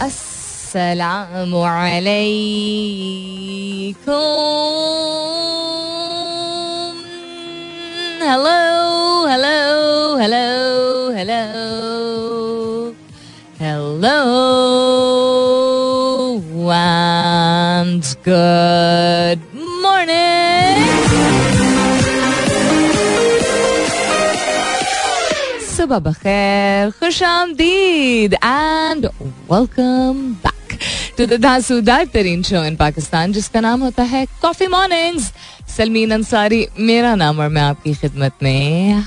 Assalamu alaikum. Hello, hello, hello, hello. Hello. And good morning. सुबह बखैर खुश आमदीद and welcome back to the धांसूदार तरीन शो इन पाकिस्तान जिसका नाम होता है कॉफ़ी मॉर्निंग्स सलमीन अंसारी मेरा नाम और मैं आपकी खिदमत में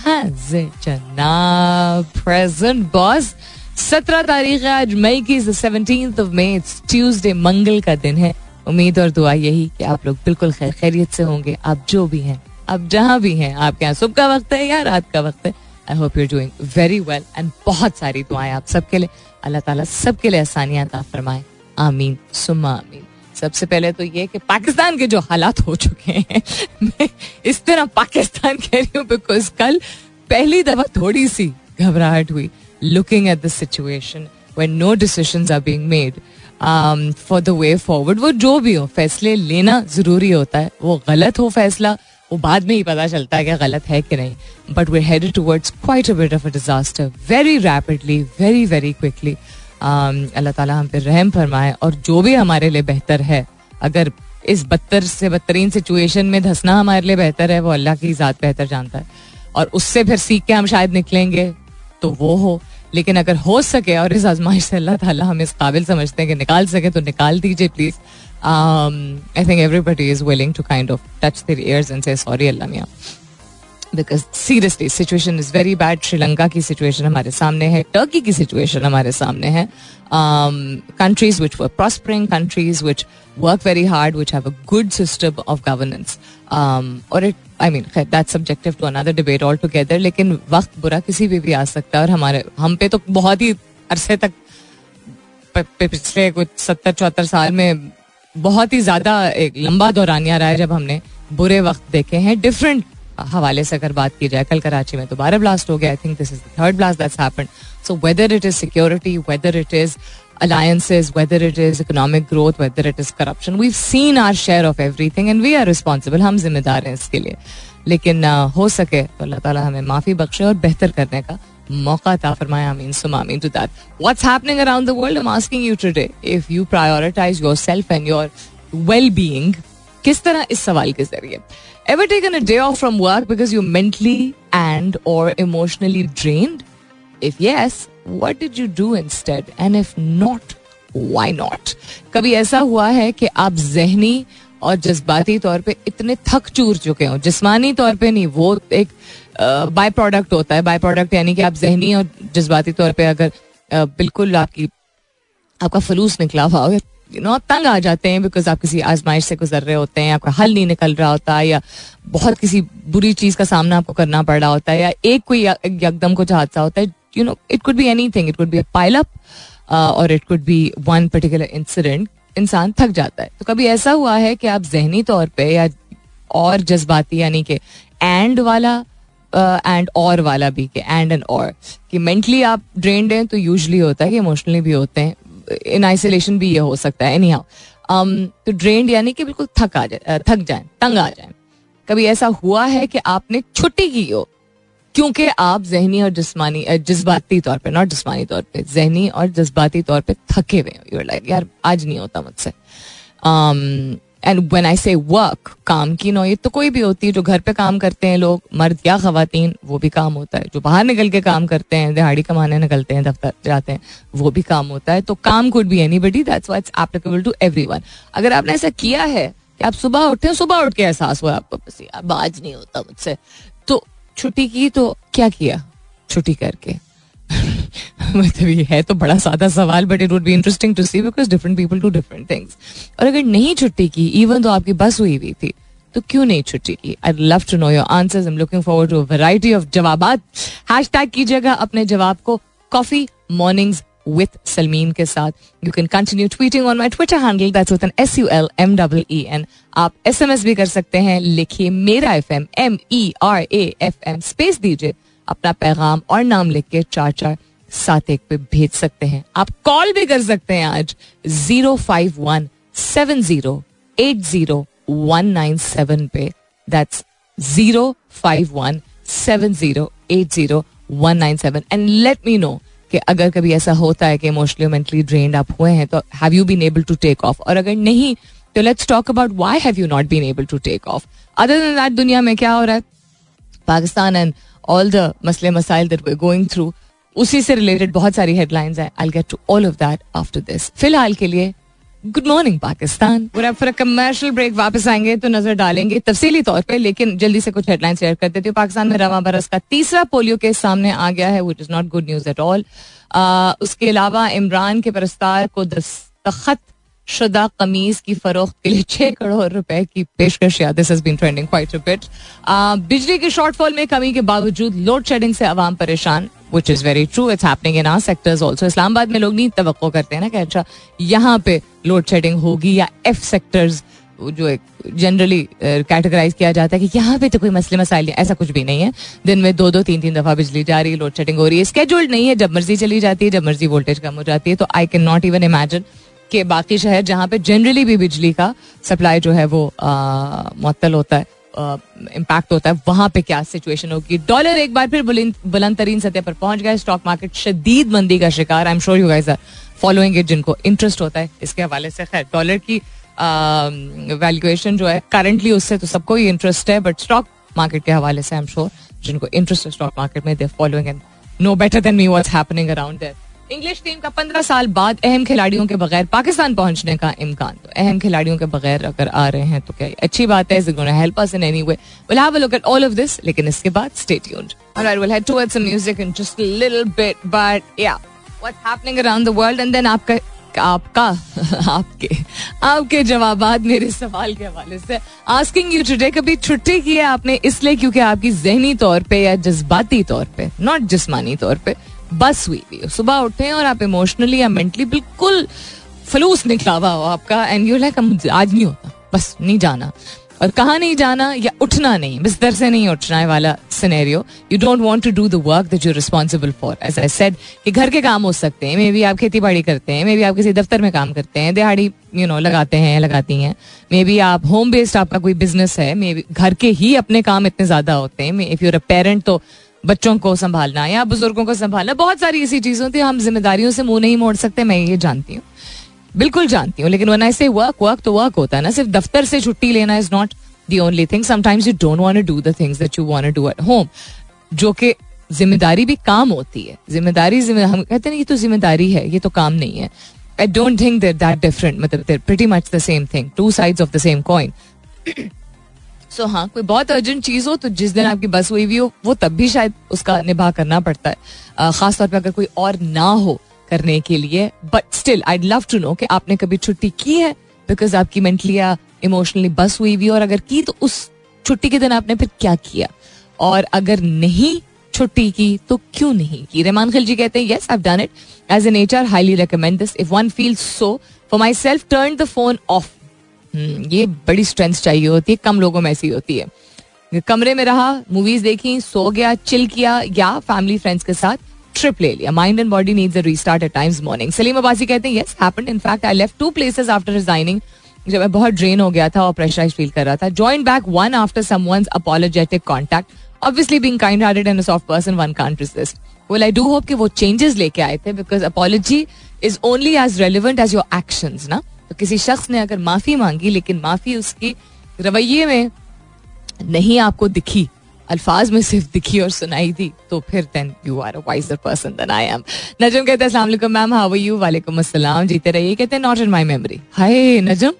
जनाब प्रेजेंट बॉस सत्रह तारीख है आज मई की सेवनटीन ऑफ़ मई ट्यूसडे मंगल का दिन है उम्मीद और दुआ यही कि आप लोग बिल्कुल खैर खैरियत से होंगे आप जो भी हैं आप जहाँ भी हैं आपके यहाँ सुबह का वक्त है या रात का वक्त है I hope you're doing very well and बहुत सारी दुआएँ आप सबके लिए। अल्लाह ताला सबके लिए आसानियाँ अता फरमाए। आमीन, सुम्मा आमीन। सबसे पहले तो ये कि पाकिस्तान के जो हालात हो चुके हैं, मैं इस तरह पाकिस्तान कह रही हूँ बिकॉज़ कल पहली दफ़ा थोड़ी सी घबराहट हुई। Looking at the situation when no decision are being made for the way forward वो जो भी हो, फैसले लेना ज़रूरी होता है। वो गलत हो फैसला वो बाद में ही पता चलता है कि गलत है कि नहीं। But we headed towards quite a bit of a disaster very rapidly very very quickly अल्लाह ताला हम पे रहम फरमाए और जो भी हमारे लिए बेहतर है, अगर इस बदतर से बदतरीन सिचुएशन में धसना हमारे लिए बेहतर है, वो अल्लाह की ज़ात बेहतर जानता है। और उससे फिर सीख के हम शायद निकलेंगे तो वो हो। लेकिन अगर हो सके और इस आजमाइश से अल्लाह ताला हम इस काबिल समझते हैं कि निकाल सके तो निकाल दीजिए please I think everybody is willing to kind of touch their ears and say sorry अल्लाह मियाँ because seriously situation is very bad Sri Lanka की सिचुएशन हमारे सामने है टर्की की सिचुएशन हमारे सामने है. Countries which were prospering countries which work very hard which have a good system of governance और it I mean that subjective to another debate altogether लेकिन वक्त बुरा किसी भी भी आ सकता है और हमारे, हम पे तो बहुत ही अरसे तक पिछले कुछ सत्तर चौहत्तर साल में बहुत ही ज़्यादा एक लंबा दौरानिया रहा है जब हमने बुरे वक्त देखे हैं डिफरेंट हवाले से अगर बात की जाए कल कराची में दोबारा ब्लास्ट हो गया I think this is third blast that's happened so whether it is security whether it is alliances, whether it is economic growth, whether it is corruption. We've seen our share of everything and we are responsible. हम जिम्मेदार हैं इसके लिए लेकिन हो सके तो अल्लाह ताला हमें माफ़ी बख्शे और बेहतर करने का मौका था फरमाया, आमीन, सुम, आमीन to that what's happening around the world I am asking you today if you prioritise yourself and your well being किस तरह इस सवाल के ज़रिए? Ever taken a day off from work because you mentally and और emotionally drained if yes what did you do instead and if not why not कभी ऐसा हुआ है कि आप जहनी और जज्बाती तौर पे इतने थक चूर चुके हो, जिस्मानी तौर पे नहीं, वो एक बाय प्रोडक्ट होता है। बाय प्रोडक्ट यानी कि आप जहनी और जज्बाती तौर पे अगर बिल्कुल आपकी, आपका फलूस निकला हुआ हो, यू नो तंग आ जाते हैं बिकॉज़ आप किसी आजमाइश से गुजर रहे होते हैं, आपका हल नहीं निकल रहा होता, या बहुत किसी बुरी चीज़ का सामना आपको करना पड़ रहा होता है, या एक कोई एकदम कुछ हादसा होता है you know it could be anything it could be pile up और it could be one particular incident इंसान थक जाता है। तो कभी ऐसा हुआ है कि आप जहनी तौर पर या और जज्बाती यानी कि एंड वाला एंड और वाला भी कि एंड एंड और कि मेंटली आप ड्रेन्ड हैं तो यूजली होता है कि इमोशनली भी होते हैं. इन आइसोलेशन भी ये हो सकता है एनी हाउ um, तो ड्रेन्ड यानी कि बिल्कुल थक आ जाए थक जाए तंग आ जाए. कभी ऐसा हुआ है कि आपने छुट्टी की हो क्योंकि आप जहनी और जिसमानी जज्बाती तौर पे नॉट जिसमानी तौर पे जहनी और जज्बाती तौर पे थके हुए हो. यूर लाइक यार आज नहीं होता मुझसे. एंड वेन आई से वर्क काम की नौयत तो कोई भी होती है, जो घर पे काम करते हैं लोग, मर्द या खातन वो भी काम होता है। जो बाहर निकल के काम करते हैं, दिहाड़ी कमाने निकलते हैं, दफ्तर जाते हैं, वो भी काम होता है। तो काम could be anybody that's why it's applicable to everyone अगर आपने ऐसा किया है कि आप सुबह उठे, सुबह उठ के एहसास हुआ आपको, बस यार आज नहीं होता मुझसे। तो छुट्टी की तो क्या किया? छुट्टी करके। मतलब ये है तो बड़ा सादा सवाल but it would be interesting to see because different people to different things और अगर नहीं छुट्टी की इवन तो आपकी बस हुई हुई थी तो क्यों नहीं छुट्टी की? I love to know your answers I am looking forward to variety of जवाब हैश टैग कीजिएगा अपने जवाब को coffee mornings with tweeting on my Twitter handle that's with N S U L M W E N आप S M S भी कर सकते हैं एफ़ एम स्पेस दीजिए। अपना पैगाम और नाम लिख के चार चार सात एक पे भेज सकते हैं। आप कॉल भी कर सकते हैं आज। Zero five one seven zero eight zero one nine seven पे। That's zero five one seven zero eight zero one nine seven. And let me know कि अगर कभी ऐसा होता है कि इमोशनली मेंटली ड्रेन्ड आप हुए हैं तो have you been able to take off और अगर नहीं तो let's talk about why have you not been able to take off other that दुनिया में क्या हो रहा है? पाकिस्तान एंड ऑल द मसले मसाइल दैट वी गोइंग थ्रू उसी से रिलेटेड बहुत सारी हेडलाइंस हैं. I get to all of that after this फ़िलहाल के लिए good morning Pakistan for commercial break वापस आएँगे तो नज़र डालेंगे तफसीली तौर पे, लेकिन जल्दी से कुछ हेडलाइन शेयर कर देती हूँ. पाकिस्तान में रवा बरस का तीसरा पोलियो केस सामने आ गया है which is not good news at all उसके अलावा इमरान के परस्तार को दस्तखत शुदा कमीज की फरोख्त के लिए छह करोड़ रुपए की पेशकश। या this been trending quite bit बिजली के शॉर्टफॉल में कमी के बावजूद लोड शेडिंग से आवाम परेशान which is very true it's happening in our sectors also Islamabad में लोग नहीं तो करते हैं ना कि अच्छा यहाँ पे लोड शेडिंग होगी या एफ़ सेक्टर्स जो एक जनरली कैटेगराइज किया जाता है कि यहाँ पे तो कोई मसले मसाइल नहीं, ऐसा कुछ भी नहीं है। दिन में दो दो तीन तीन दफ़ा बिजली जा रही है लोड शेडिंग हो रही है। स्केड्यूल्ड नहीं है, जब मर्ज़ी चली जाती है, जब मर्ज़ी वोल्टेज कम हो जाती है तो I can not even imagine के बाकी शहर जहाँ पे जनरली भी बिजली का सप्लाई जो है वो मुअत्तल होता है इम्पैक्ट होता है, वहाँ पे क्या सिचुएशन होगी? डॉलर एक बार फिर बुलंद तरीन सतह पर पहुँच गया स्टॉक मार्केट शदीद मंदी का शिकार। I am sure you guys are following it जिनको इंटरेस्ट होता है, इसके हवाले से। खैर डॉलर की वैल्यूएशन जो है करंटली उससे तो सबको ही इंटरेस्ट है बट स्टॉक मार्केट के हवाले से आई एम श्योर जिनको इंटरेस्ट है स्टॉक मार्केट में they following and know better than me what's happening around there English team का पंद्रह साल बाद अहम खिलाड़ियों के बगैर पाकिस्तान पहुँचने का इम्कान। तो अहम खिलाड़ियों के बगैर अगर आ रहे हैं तो क्या अच्छी बात है? Help us in anyway will have a look at all of this लेकिन इसके बाद stay tuned alright will head towards some music in just a little bit but yeah what's happening around the world and then आपका आपका, आपके आपके जवाब मेरे सवाल के हवाले से। आस्किंग यू टुडे कभी छुट्टी की है आपने? इसलिए क्योंकि आपकी जहनी तौर पे या जज्बाती तौर पे नॉट जिस्मानी तौर पे बस हुई हुई सुबह उठे और आप इमोशनली या मेंटली बिल्कुल फलूस निकला हुआ हो आपका एंड यू लाइक आज नहीं होता, बस नहीं जाना। और कहा नहीं जाना या उठना नहीं, बिस्तर से नहीं उठना है वाला scenario you don't want to do the work that you responsible for as I said कि घर के काम हो सकते हैं मे बी आप खेती बाड़ी करते हैं मे बी आप किसी दफ्तर में काम करते हैं, दिहाड़ी यू नो लगाते हैं, लगाती हैं। मे बी आप होम बेस्ड आपका कोई बिज़नेस है मे बी घर के ही अपने काम इतने ज़्यादा होते हैं। इफ़ यूर अ पेरेंट तो बच्चों को संभालना या बुज़ुर्गों को संभालना, बहुत सारी ऐसी चीज़ें होती है, हम जिम्मेदारियों से मुँह नहीं मोड़ सकते, मैं ये जानती हूँ। बिल्कुल जानती हूँ, लेकिन वन ऐसे वर्क वर्क तो वर्क होता है ना, सिर्फ़ दफ्तर से छुट्टी लेना is not the only thing sometimes you don't want to do the things that you want do at home जो कि ज़िम्मेदारी भी काम होती है, ज़िम्मेदारी हम कहते हैं ये तो ज़िम्मेदारी है, ये तो काम नहीं है। I don't think they're that different मतलब they're pretty much the same thing two sides of the same coin so हाँ कोई बहुत अर्जेंट चीज़ हो तो जिस दिन आपकी बस हुई हुई हो, वो तब भी शायद उसका निभा करना पड़ता है। खासतौर पर अगर कोई और ना हो करने के लिए but still I love to know कि आपने कभी छुट्टी की है बिकॉज़ आपकी मेंटली या इमोशनली बस हुई हुई और अगर की तो उस छुट्टी के दिन आपने फिर क्या किया? और अगर नहीं छुट्टी की तो क्यों नहीं की? रेमान खिलजी कहते हैं yes I done it as a nature highly recommend this if one feel so for myself turn the phone off ये बड़ी स्ट्रेंथ चाहिए होती है, कम लोगों में ऐसी होती है। कमरे में रहा मूवीज़ देखी, सो गया चिल किया, या फैमिली फ्रेंड्स के साथ ट्रिप ले लिया। Mind and body needs a restart at times morning Saleem Abbasi कहते हैं yes happened in fact I left two places after resigning जब मैं बहुत ड्रेन हो गया था और प्रेशराइज फील कर रहा था। Join back one after someone's apologetic contact obviously being kind hearted and soft person one can't resist well I do hope कि वो चेंजेस लेके आए थे because apology is only as relevant as your actions ना? तो किसी शख्स ने अगर माफ़ी मांगी, लेकिन माफ़ी उसकी रवैये में नहीं आपको दिखी, अल्फाज में सिर्फ़ दिखी और सुनाई थी तो फिर then you are a wiser person than I am Najam कहते हैं, अस्सलाम मैम हाउ यू वालेकुम अस्सलाम, जीते रहिए, कहते हैं not in my memory hi, Najam,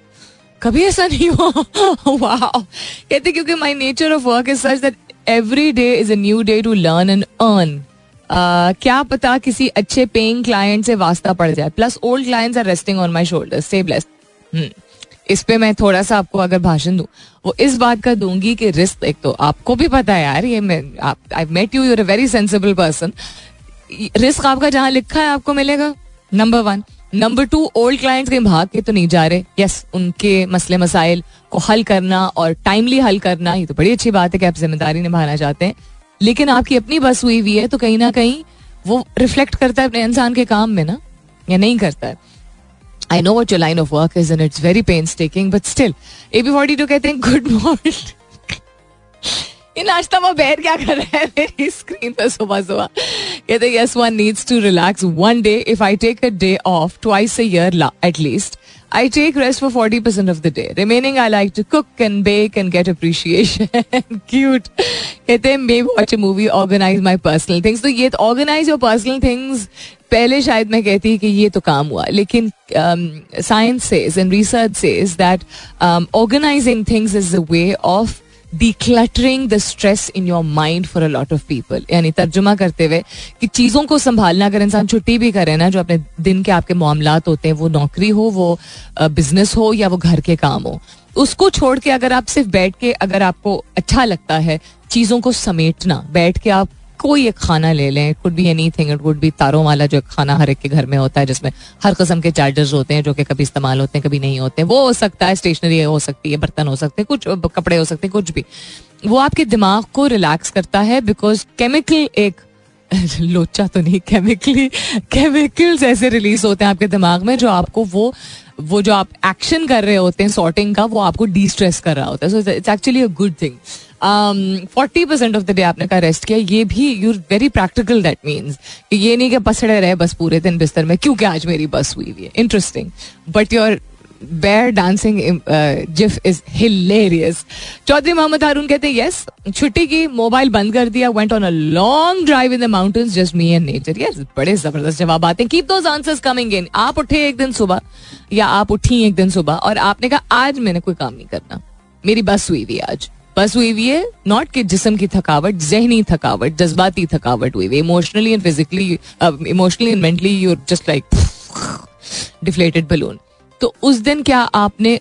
कभी ऐसा नहीं हुआ वाह कहते क्योंकि my nature of work is such that every day is a new day to learn and earn क्या पता किसी अच्छे पेइंग क्लाइंट से वास्ता पड़ जाए। Plus old clients are resting on my shoulder से ब्लेस इस पे मैं थोड़ा सा आपको अगर भाषण दूँ, वो इस बात का दूँगी कि रिस्क एक तो आपको भी पता है यार, ये मैं I met you you're a very sensible person risk आपका जहाँ लिखा है आपको मिलेगा। Number one number two old clients कहीं भाग के तो नहीं जा रहे। यस उनके मसले मसाइल को हल करना और टाइमली हल करना, ये तो बड़ी अच्छी बात है कि आप ज़िम्मेदारी निभाना चाहते हैं। लेकिन आपकी अपनी बस हुई हुई है तो कहीं ना कहीं वो रिफ्लेक्ट करता है अपने इंसान के काम में ना, या नहीं करता है। I know what your line of work is and it's very pain taking but still A B forty two कहते हैं गुड मॉर्निंग ये नाश्ता में बैठ क्या कर रहा है मेरी स्क्रीन पर सुबह सुबह? कहते yes one needs to relax one day if I take a day off twice a year at least I take rest for 40% of the day. Remaining, I like to cook and bake and get appreciation. Cute. कहते हैं may watch a movie organise my personal things तो ये organise your personal things पहले शायद मैं कहती कि ये तो काम हुआ लेकिन science says and research says that organising things is the way of decluttering the stress in your mind for a lot of people यानी तर्जुमा करते हुए कि चीज़ों को संभालना, अगर इंसान छुट्टी भी करे ना, जो अपने दिन के आपके मामला होते हैं, वो नौकरी हो, वो बिज़नेस हो या वो घर के काम हो, उसको छोड़ के अगर आप सिर्फ़ बैठ के, अगर आपको अच्छा लगता है, चीज़ों को समेटना, बैठ के आप कोई एक खाना ले लें। It could be any thing it would be तारों वाला जो खाना हर एक के घर में होता है, जिसमें हर कस्म के चार्जर्स होते हैं, जो कि कभी इस्तेमाल होते हैं, कभी नहीं होते हैं। वो हो सकता है स्टेशनरी हो सकती है, बर्तन हो सकते हैं, कुछ कपड़े हो सकते हैं, कुछ भी। वो आपके दिमाग को रिलैक्स करता है बिकॉज़ केमिकल एक लोचा तो नहीं केमिकली केमिकल्स ऐसे रिलीज़ होते हैं आपके दिमाग में, जो आपको वो वो जो आप एक्शन कर रहे होते हैं सॉर्टिंग का, वो आपको डी स्ट्रेस कर रहा होता है। So it's actually a good thing forty percent of the day आपने कहा रेस्ट किया, ये भी you very practical that means ये नहीं कि पसड़े रहे, बस पूरे दिन बिस्तर में, क्योंकि आज मेरी बस हुई हुई है। Interesting but your bear dancing gif is hilarious Chaudhry Mohammad Haroon कहते हैं यस छुट्टी की मोबाइल बंद कर दिया went on a long drive in the mountains just me and nature yes बड़े ज़बरदस्त जवाब आते हैं। Keep those answers coming in आप उठे एक दिन सुबह, या आप उठी एक दिन सुबह, और आपने कहा, आज मैंने कोई काम नहीं करना। मेरी बस हुई हुई आज। बस हुई हुई है नॉट कि जिसम की थकावट, जहनी थकावट, जज्बाती थकावट हुई हुई emotionally and physically emotionally and mentally you're just like deflated balloon तो उस दिन क्या आपने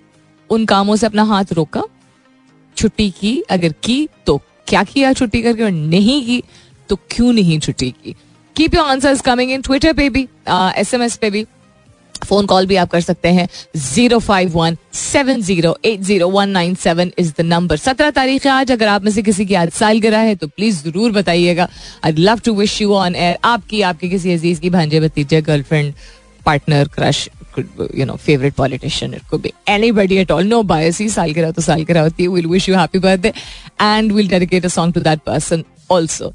उन कामों से अपना हाथ रोका? छुट्टी की, अगर की तो क्या किया छुट्टी करके? और नहीं की तो क्यों नहीं छुट्टी की? Keep your answers coming in Twitter पे भी एस एम एस पे भी। फ़ोन कॉल भी आप कर सकते हैं। Zero five one seven zero eight zero one nine seven is the number सत्रह तारीख आज, अगर आप में से किसी की आज साल गिरा है तो प्लीज़ ज़रूर बताइएगा। I love to wish you on air आपकी, आपके किसी अज़ीज़ की, भांजे भतीजे girlfriend partner crush you know, favorite politician, it could be anybody at all. No bias ही सालगिरह तो सालगिरह होती है। We'll wish you happy birthday and we'll dedicate a song to that person also.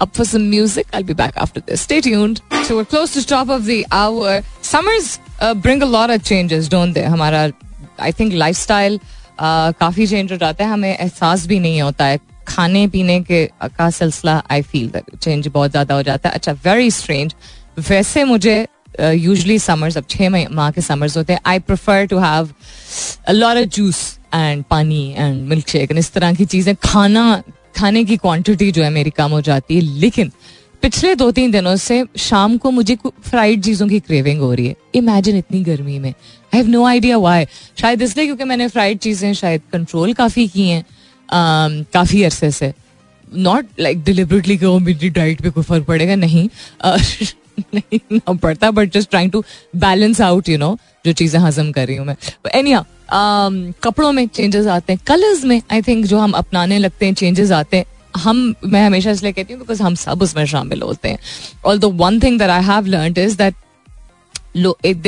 Up for some music. I'll be back after this. Stay tuned. So we're close to top of the hour. Summers uh, bring a lot of changes, don't they? हमारा I think lifestyle काफ़ी change हो जाता है हमें एहसास भी नहीं होता है खाने पीने के का सिलसिला आई फील चेंज बहुत ज़्यादा हो जाता है अच्छा वेरी स्ट्रेंज वैसे मुझे यूजली समर्स अब छः माह के समर्स होते हैं I prefer to have a lot of juice and pani and milkshake इस तरह की चीज़ें खाना खाने की क्वांटिटी जो है मेरी कम हो जाती है, लेकिन पिछले दो तीन दिनों से शाम को मुझे फ्राइड चीज़ों की क्रेविंग हो रही है। इमेजिन इतनी गर्मी में। I have no idea why शायद इसलिए क्योंकि मैंने फ्राइड चीज़ें शायद कंट्रोल काफ़ी की हैं काफ़ी अरसे से। नॉट लाइक डिलिबरेटली कि वो मेरी डाइट पे कोई फ़र्क पड़ेगा? नहीं। नहीं पड़ता but just trying to balance out you know जो चीज़ें हजम कर रही हूँ मैं। एनी कपड़ों में चेंजेस आते हैं. कलर्स में आई थिंक जो हम अपनाने लगते हैं चेंजेस आते हैं. हम, मैं हमेशा इसलिए कहती हूँ बिकॉज़ हम सब उसमें शामिल होते हैं. All the one thing that I have learn is that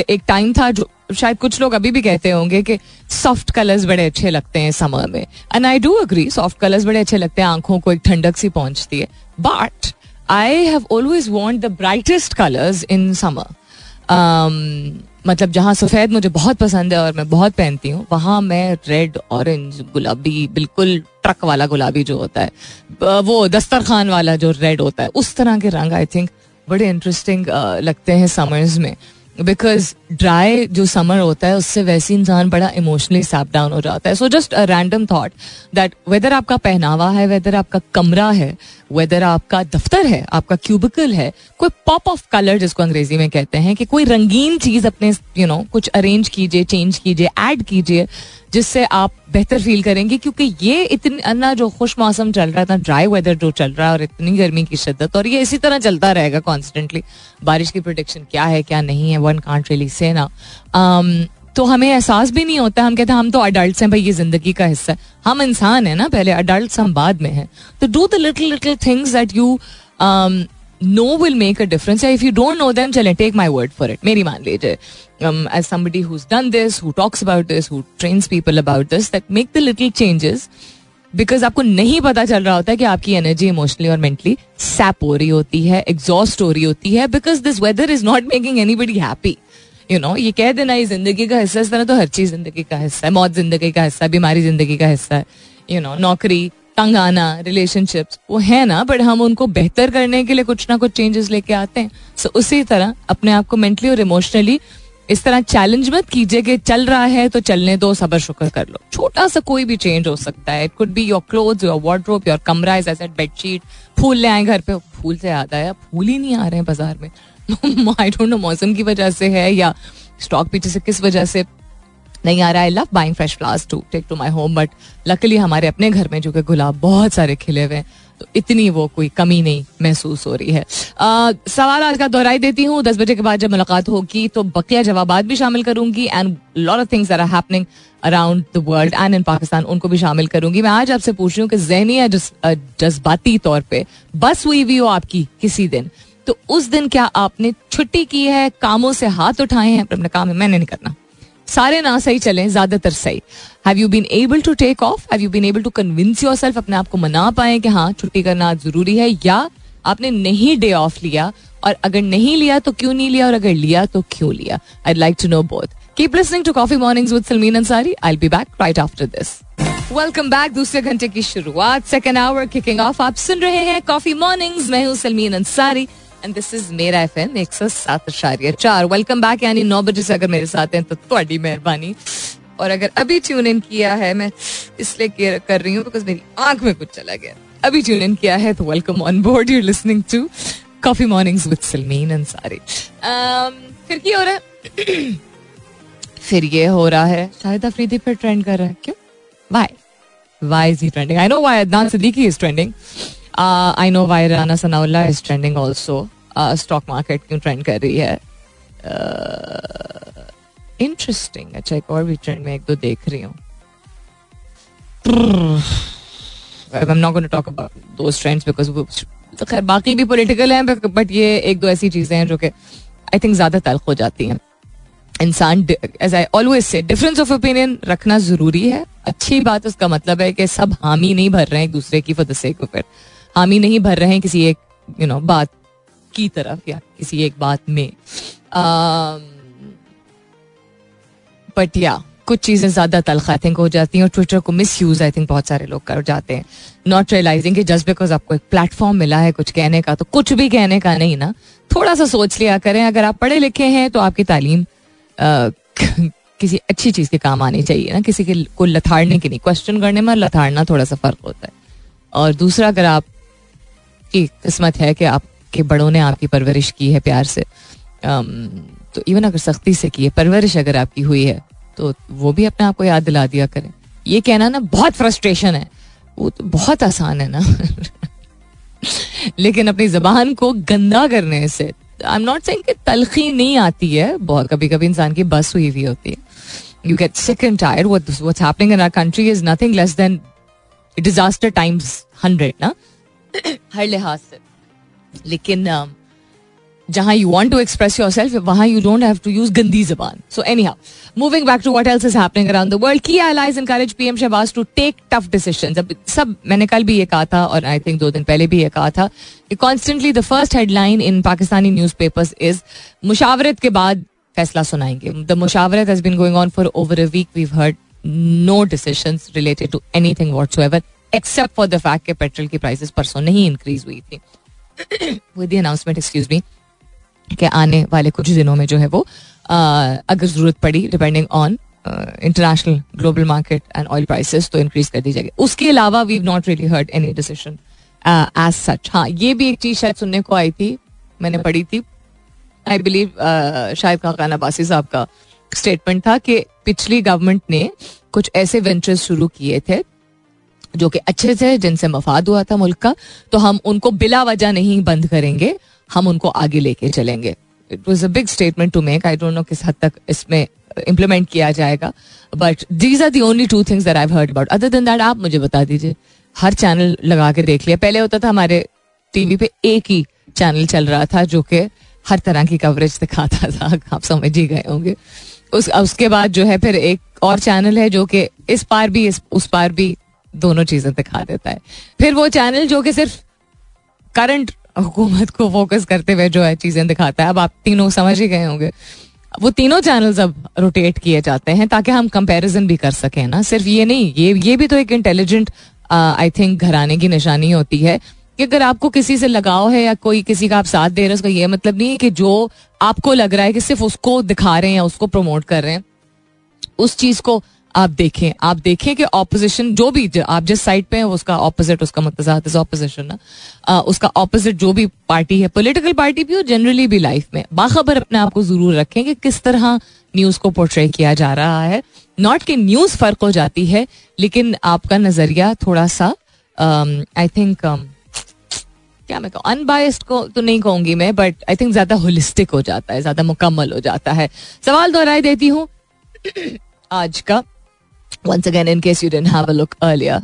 एक टाइम था जो, शायद कुछ लोग अभी भी कहते होंगे कि सॉफ्ट कलर्स बड़े अच्छे लगते हैं समर में. And I do agree soft colours बड़े अच्छे लगते हैं. आँखों को एक ठंडक सी पहुँचती है. But I have always want the brightest colours in summer मतलब जहाँ सफ़ेद मुझे बहुत पसंद है और मैं बहुत पहनती हूँ, वहाँ मैं रेड ऑरेंज गुलाबी, बिल्कुल ट्रक वाला गुलाबी जो होता है वो दस्तरखान वाला जो रेड होता है, उस तरह के रंग आई थिंक बड़े इंटरेस्टिंग लगते हैं समर्स में। बिकॉज़ ड्राई जो समर होता है, उससे वैसे इंसान बड़ा इमोशनली सैप डाउन हो जाता है। So just random thought that whether आपका पहनावा है वेदर आपका कमरा है वेदर आपका दफ्तर है आपका क्यूबिकल है कोई पॉप ऑफ़ कलर जिसको अंग्रेज़ी में कहते हैं कि कोई रंगीन चीज़ अपने यू you नो know, कुछ अरेंज कीजिए चेंज कीजिए ऐड कीजिए जिससे आप बेहतर फील करेंगे क्योंकि ये इतना जो खुश मौसम चल रहा है था ड्राई वेदर जो चल रहा है और इतनी गर्मी की शिद्दत और ये इसी तरह चलता रहेगा कॉन्स्टेंटली बारिश की प्रोडिक्शन क्या है क्या नहीं है वन कांट रियली से ना तो हमें एहसास भी नहीं होता, हम कहते हैं, हम तो अडल्ट हैं भाई, ये ज़िंदगी का हिस्सा है। हम इंसान है ना पहले अडल्ट हम बाद में हैं। तो do the little little things that you know will make a difference if you don't know them चले take my word for it मेरी मान लीजिए as somebody who's done this who talks about this who trains people about this that make the little changes because आपको नहीं पता चल रहा होता है कि आपकी एनर्जी इमोशनली और मेंटली सैप हो रही होती है एग्जॉस्ट हो रही होती है because this weather is not making anybody happy you know ये कह देना, ये ज़िंदगी का हिस्सा इस तरह तो हर चीज़ ज़िंदगी का हिस्सा है। मौत ज़िंदगी का हिस्सा बीमारी ज़िंदगी का हिस्सा है। यू नो नौकरी, तंग आना रिलेशनशिप्स वो है ना बट हम उनको बेहतर करने के लिए कुछ ना कुछ चेंजेस लेके आते हैं। सो उसी तरह अपने आप को मेंटली और इमोशनली इस तरह चैलेंज मत कीजिए कि चल रहा है तो चलने दो, सबर शुक्र कर लो। छोटा सा कोई भी चेंज हो सकता है। It could be your cloth your wardrobe your kamra is it bedsheet फूल ले आए घर पे। फूल से याद आया, फूल ही नहीं आ रहे हैं बाज़ार में। आई डोंट नो मौसम की वजह से है या स्टॉक पीछे से किस वजह से नहीं आ रहा है? Love buying fresh flowers to take to my home but luckily हमारे अपने घर में जो कि गुलाब बहुत सारे खिले हुए हैं तो इतनी वो कोई कमी नहीं महसूस हो रही है। आ, सवाल आज का दोहराई देती हूँ। दस बजे के बाद जब मुलाकात होगी तो बकिया जवाब भी शामिल करूँगी and lot of things are happening around the world and in Pakistan उनको भी शामिल करूँगी। मैं आज आपसे पूछ रही हूँ कि जहनी जज्बाती तौर पर बस हुई भी हो आपकी किसी दिन? तो उस दिन क्या आपने छुट्टी की है, कामों से हाथ उठाए हैं? अपने काम मैंने नहीं करना। सारे ना सही चले, ज़्यादातर सही। Have you been able to take off have you been able to convince yourself अपने आप को मना पाए कि हाँ छुट्टी करना ज़रूरी है? या आपने नहीं डे ऑफ़ लिया? और अगर नहीं लिया तो क्यों नहीं लिया? और अगर लिया तो क्यों लिया? I like to know both keep listening to coffee mornings with Salmeen Ansari I be back right after this welcome back दूसरे घंटे की शुरुआत सेकेंड आवर किकिंग ऑफ़ आप सुन रहे हैं कॉफ़ी मॉर्निंग्स मैं हूँ Salmeen Ansari. And this is मेरा एफ़ एम एक सौ सात चार। वेलकम बैक यानी नौ बजे से अगर मेरे साथ हैं तो थोड़ी मेहरबानी। और अगर अभी ट्यून इन किया है, मैं इसलिए कर रही हूँ बिकॉज़ मेरी आँख में कुछ चला गया। अभी ट्यून इन किया है तो welcome on board you listening to coffee mornings with Salmeen Ansari फिर क्या हो रहा है? फिर ये हो रहा है। अफरीदी फिर ट्रेंड कर रहा है। क्यों? Why why is he trending I know why Adnan is trending I know why Rana Sanaullah is trending also stock market क्यों ट्रेंड कर रही है? इंटरेस्टिंग अच्छा एक और भी ट्रेंड में एक दो देख रही हूँ। तो बाकी भी पॉलिटिकल हैं बट ये एक दो ऐसी चीज़ें हैं जो कि आई थिंक ज़्यादा तल्ख हो जाती हैं। इंसान as I always say difference of opinion रखना ज़रूरी है। अच्छी बात उसका मतलब है कि सब हामी नहीं भर रहे हैं एक दूसरे की सेक ऑफ़ इट हामी नहीं भर रहे हैं किसी एक यू you नो know, बात की तरफ़, या किसी एक बात में। बट या कुछ चीज़ें ज़्यादा तलख आई थिंक हो जाती हैं और ट्विटर को मिस यूज़ आई थिंक बहुत सारे लोग कर जाते हैं। नॉट रियलाइजिंग कि जस्ट बिकॉज़ आपको एक प्लेटफॉर्म मिला है कुछ कहने का तो कुछ भी कहने का नहीं ना। थोड़ा सा सोच लिया करें, अगर आप पढ़े लिखे हैं तो आपकी तालीम किसी अच्छी चीज़ के काम आनी चाहिए ना, किसी के को लथाड़ने की नहीं। क्वेश्चन करने में लथाड़ना थोड़ा सा फ़र्क होता है। और दूसरा, अगर आप, की किस्मत है कि आपके बड़ों ने आपकी परवरिश की है प्यार से। तो इवन अगर सख्ती से की है, परवरिश अगर आपकी हुई है तो वो भी अपने आप को याद दिला दिया करें। ये कहना ना बहुत फ्रस्ट्रेशन है। वो तो बहुत आसान है ना। लेकिन अपनी जबान को गंदा करने से आई एम नॉट सेइंग कि तलखी नहीं आती है, बहुत कभी कभी इंसान की बस हुई हुई होती है। You get sick and tired what's happening in our country is nothing less than disaster times hundred ना? हर लिहाज से। लेकिन um, जहाँ you want to express yourself वहाँ you don't have to use गंदी जबान. So anyhow moving back to what else is happening around the world की allies encourage PM Shehbaz to take tough decision अब सब मैंने कल भी ये कहा था और आई थिंक दो दिन पहले भी ये कहा था कि constantly the first headline in Pakistani newspapers is मुशावरत के बाद फैसला सुनाएँगे. The Mushawarat has been going on for over a week we've heard no decision related to anything whatever except for the fact के पेट्रोल की prices परसों नहीं increase हुई थी. विद अनाउंसमेंट एक्सक्यूज मी कि आने वाले कुछ दिनों में जो है वो अगर ज़रूरत पड़ी depending on international global market and oil prices तो इंक्रीज कर दी जाएगी। उसके अलावा we not really heard any decision as such हाँ ये भी एक चीज़ शायद सुनने को आई थी, मैंने पढ़ी थी। आई बिलीव शायद खान अब्बासी साहब का स्टेटमेंट था कि पिछली गवर्नमेंट ने कुछ ऐसे वेंचर्स शुरू किए थे जो कि अच्छे थे जिनसे मफाद हुआ था मुल्क का तो हम उनको बिला वजह नहीं बंद करेंगे, हम उनको आगे लेके चलेंगे। It was a big statement to make I don't know किस हद तक इसमें इम्प्लीमेंट किया जाएगा but these are the only two things that I heard about other than that आप मुझे बता दीजिए। हर चैनल लगा के देख लिया। पहले होता था हमारे टीवी पे एक ही चैनल चल रहा था, जो कि हर तरह की कवरेज दिखाता था। आप समझ ही गए होंगे। उस, उसके बाद जो है फिर एक और चैनल है, जो कि इस पार भी, इस, उस पार भी दोनों चीज़ें दिखा देता है। फिर वो चैनल जो कि सिर्फ़ करंट हुकूमत को फोकस करते हुए जो है चीज़ें दिखाता है, अब आप तीनों समझ ही गए होंगे। वो तीनों चैनल्स अब रोटेट किए जाते हैं ताकि हम कंपैरिजन भी कर सकें ना। सिर्फ़ ये नहीं, ये ये भी तो एक इंटेलिजेंट आई थिंक घराने की निशानी होती है कि अगर आपको किसी से लगाव है या कोई किसी का आप साथ दे रहे हैं, उसका ये मतलब नहीं है कि जो आपको लग रहा है कि सिर्फ़ उसको दिखा रहे हैं या उसको प्रमोट कर रहे हैं, उस चीज़ को आप देखें आप देखें कि ऑपोजिशन जो भी जो, आप जिस साइड पे हैं उसका ऑपोजिट उसका मतलब ऑपोजिशन ना। आ, उसका ऑपोजिट जो भी पार्टी है पॉलिटिकल पार्टी भी हो जनरली भी लाइफ में। बाखबर अपने आप को ज़रूर रखें कि किस तरह न्यूज़ को पोर्ट्रे किया जा रहा है। नॉट कि न्यूज़ फ़र्क हो जाती है लेकिन आपका नज़रिया थोड़ा सा आई थिंक क्या मैं कहूँ अनबायस्ड को तो नहीं कहूँगी मैं बट आई थिंक ज़्यादा होलिस्टिक हो जाता है ज़्यादा मुकम्मल हो जाता है। सवाल दोहराई देती हूँ। आज का once again, in case you didn't have a look earlier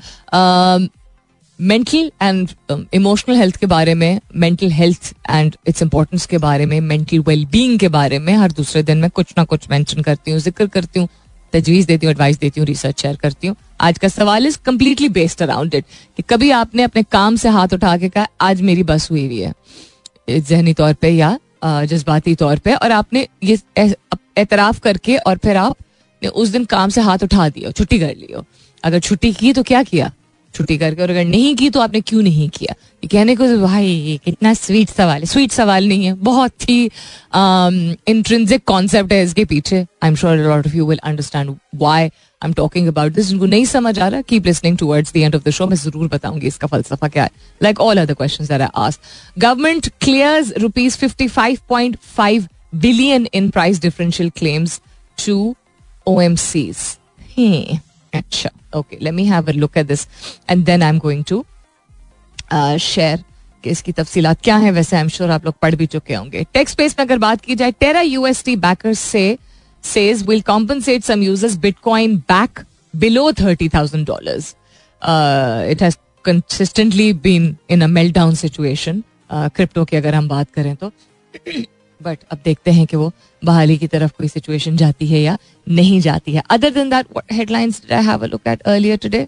mental and emotional health के बारे में mental health and its importance के बारे में मेंटल वेलबींग के बारे में हर दूसरे दिन मैं कुछ ना कुछ मेंशन करती हूँ ज़िक्र करती हूँ तजवीज देती हूँ एडवाइस देती हूँ रिसर्च शेयर करती हूँ आज का सवाल is completely based around it कि कभी आपने अपने काम से हाथ उठा के कहा आज मेरी बस हुई हुई है जहनी तौर पर या जज्बाती तौर पर और आपने ये एतराफ़ करके और फिर आप ने उस दिन काम से हाथ उठा दिया, छुट्टी कर लियो अगर छुट्टी की तो क्या किया? छुट्टी करके और अगर नहीं की तो आपने क्यों नहीं किया? ये कहने को भाई, ये कितना स्वीट सवाल है। स्वीट सवाल नहीं है, बहुत ही इंट्रेंसिक कॉन्सेप्ट है इसके पीछे। I am sure lot of you will understand why I am talking about this उनको नहीं समझ आ रहा keep listening towards the end of the show मैं ज़रूर बताऊँगी इसका फलसफा क्या है। Like all other questions that I ask government clears rupees 55.5 billion in price differential claims to O M अच्छा okay let me have a look at this and then I am going to share कि इसकी तफसीत क्या है। वैसे आई am sure आप लोग पढ़ भी चुके होंगे। टेक्स पेस में अगर बात की जाए Terra U S T backer से says will compensate some users bitcoin back below thirty thousand dollar it has consistently been in a melt down situation crypto की अगर हम बात करें तो। बट अब देखते हैं कि वो बहाली की तरफ़ कोई सिचुएशन जाती है या नहीं जाती है। Other than that headlines I have a look at earlier today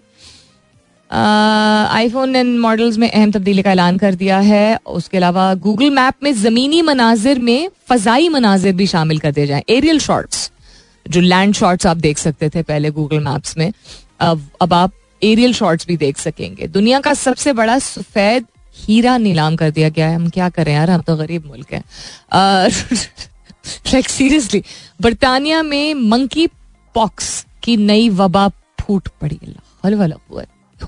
iPhone and models में अहम तब्दीली का ऐलान कर दिया है। उसके अलावा गूगल मैप में जमीनी मनाजिर में फजाई मनाजिर भी शामिल कर दिए जाए। एरियल शॉर्ट्स जो लैंड शॉर्ट्स आप देख सकते थे पहले गूगल मैप्स में। अब अब आप एरियल शॉर्ट्स भी देख सकेंगे। दुनिया का सबसे बड़ा सफ़ेद हीरा नीलाम कर दिया गया है। हम क्या करें यार? हम तो गरीब मुल्क हैं। सीरियसली बरतानिया में मंकी पॉक्स की नई वबा फूट पड़ी।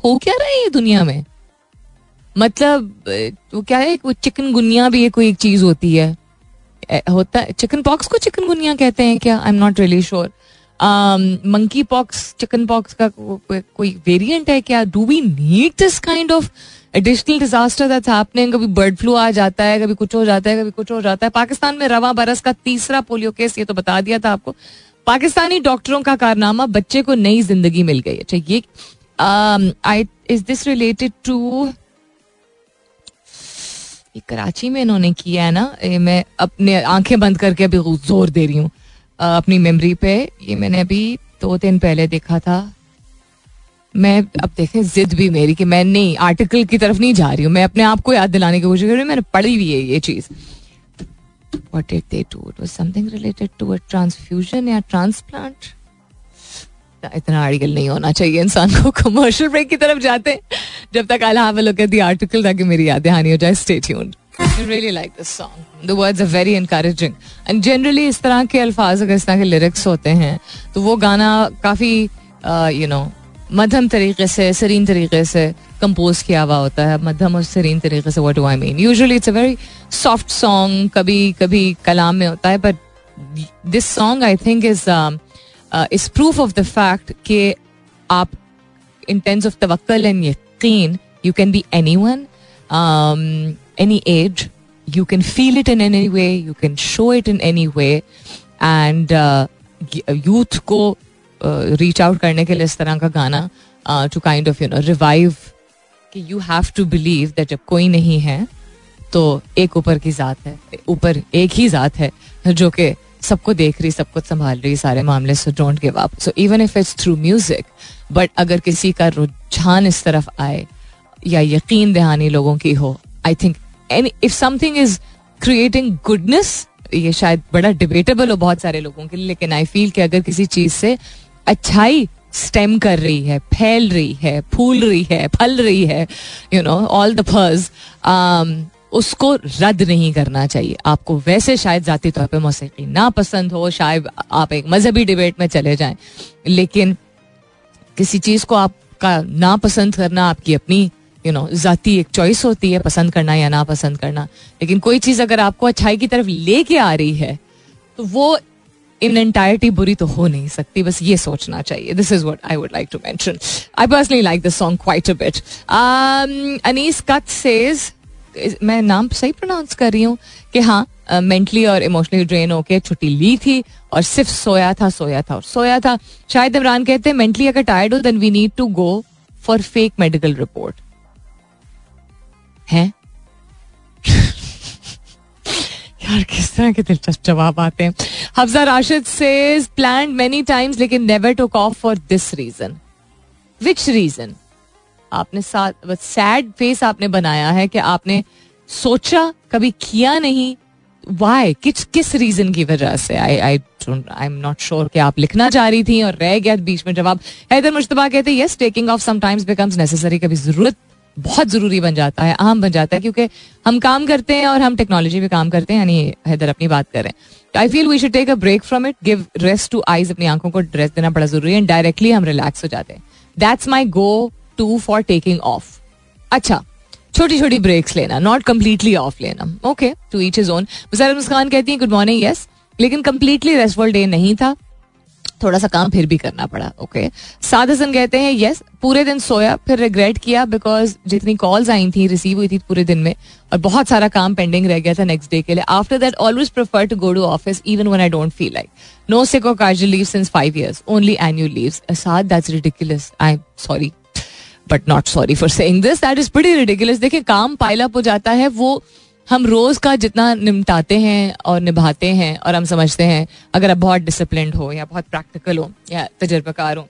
हो क्या रहा है ये दुनिया में? मतलब वो क्या है? वो चिकन गुनिया भी कोई एक चीज़ होती है। होता है चिकन पॉक्स को चिकन गुनिया कहते हैं क्या? I am not really sure monkey pox chicken pox का कोई वेरिएंट है क्या? Do we need this kind of additional disaster that's happening कभी बर्ड फ्लू आ जाता है, कभी कुछ हो जाता है, कभी कुछ हो जाता है। पाकिस्तान में रवा बरस का तीसरा पोलियो केस, ये तो बता दिया था आपको। पाकिस्तानी डॉक्टरों का कारनामा, बच्चे को नई ज़िंदगी मिल गई अच्छा ये I is this related to Karachi में इन्होंने किया है ना? मैं अपने आँखें बंद करके अभी ज़ोर दे रही हूँ अपनी मेमोरी पे। ये मैंने अभी दो दिन पहले देखा था। मैं अब देखें, जिद भी मेरी कि मैं नहीं आर्टिकल की तरफ़ नहीं जा रही हूँ मैं अपने आप को याद दिलाने की कोशिश कर रही हूँ मैंने पढ़ी हुई है ये चीज़ What did they do? It was something related to a या transplant. इतना आर्टिकल नहीं होना चाहिए इंसान को कमर्शियल ब्रेक की तरफ़ जाते जब तक I have a look at the article ताकि मेरी याद हानि हो जाए stay tuned I really like this song. The words are very encouraging. And generally इस तरह के अल्फाज अगर इस तरह के लिरिक्स होते हैं तो वो गाना काफ़ी यू नो मध्यम तरीके से सरीन तरीके से कंपोज किया हुआ होता है। मध्यम और सरीन तरीके से what I mean usually it's a very soft song कभी कभी कलाम में होता है but this song I think is is proof of the fact कि आप इन टेंस ऑफ़ तवक्ल एंड यकीन you can be anyone any age can feel it in any way you can show it in any way and uh, youth को reach out करने के लिए इस तरह का गाना to kind of you know revive कि you have to believe that जब कोई नहीं है तो एक ऊपर की जात है, ऊपर एक ही जात है, जो कि सबको देख रही, सबको संभाल रही, सारे मामले so don't give up so even if it's through music but अगर किसी का रुझान इस तरफ़ आए, या यकीन दहानी लोगों की हो I think any if something is creating goodness ये शायद बड़ा डिबेटेबल हो बहुत सारे लोगों के लिए, लेकिन आई फील कि अगर किसी चीज़ से अच्छाई स्टेम कर रही है, फैल रही है, फूल रही है, फल रही है यू नो ऑल द फ़र्ज़ उसको रद्द नहीं करना चाहिए। आपको वैसे शायद जाती तौर पर मौसीकी ना पसंद हो, शायद आप एक मजहबी डिबेट में चले जाएँ, लेकिन किसी चीज़ को आपका ना पसंद करना, आपकी अपनी यू नो जाती एक चॉइस होती है, पसंद करना या ना पसंद करना। लेकिन कोई चीज़ अगर आपको अच्छाई की तरफ़ लेके आ रही है तो वो इन एंटायरटी बुरी तो हो नहीं सकती, बस ये सोचना चाहिए। This is what I would like to mention I personally like this song quite a bit Anees cut says मैं नाम सही प्रोनाउंस कर रही हूँ, कि हाँ मेंटली और इमोशनली ड्रेन होके छुट्टी ली थी और सिर्फ़ सोया था सोया था और सोया था। शायद इमरान कहते हैं मेंटली अगर टायर्ड हो then we need to go for fake medical report हैं? यार किस तरह के दिलचस्प जवाब आते हैं। हफ्जा राशिद से प्लान मेनी टाइम्स लेकिन never took off for this reason which reason आपने सैड फेस आपने बनाया है कि आपने सोचा, कभी किया नहीं। वाई किस किस रीजन की वजह से? I I I am not sure कि आप लिखना चाह रही थी और रह गया बीच में जवाब। हैदर मुश्तबा कहते हैं yes taking off sometimes becomes necessary कभी ज़रूरत बहुत ज़रूरी बन जाता है, अहम बन जाता है, क्योंकि हम काम करते हैं और हम टेक्नोलॉजी पे काम करते हैं, यानी हैदर अपनी बात करें I feel we should take a break from it give rest to eyes अपनी आँखों को रेस्ट देना बड़ा ज़रूरी है डायरेक्टली हम रिलैक्स हो जाते हैं। That's my go to for taking off अच्छा छोटी छोटी ब्रेक्स लेना नॉट कम्प्लीटली ऑफ़ लेना। Okay to each is own मुसार Muskan कहती है गुड मॉर्निंग यस लेकिन कम्प्लीटली रेस्टफुल डे नहीं था। थोड़ा सा काम फिर भी करना पड़ा ओके साद हसन कहते हैं यस पूरे दिन सोया, फिर रिग्रेट किया बिकॉज़ जितनी कॉल्स आई थी रिसीव हुई थी पूरे दिन में, और बहुत सारा काम पेंडिंग रह गया था नेक्स्ट डे के लिए। After that always prefer to go to office even when I don't feel like no sick और casual leave since five years only annual leave sad that's ridiculous I am sorry but not sorry for saying this that is pretty ridiculous देखिए, काम pile up हो जाता है, वो हम रोज का जितना निमटाते हैं और निभाते हैं और हम समझते हैं अगर आप बहुत डिसिप्लिन हो या बहुत प्रैक्टिकल हो या तजर्बाकार हो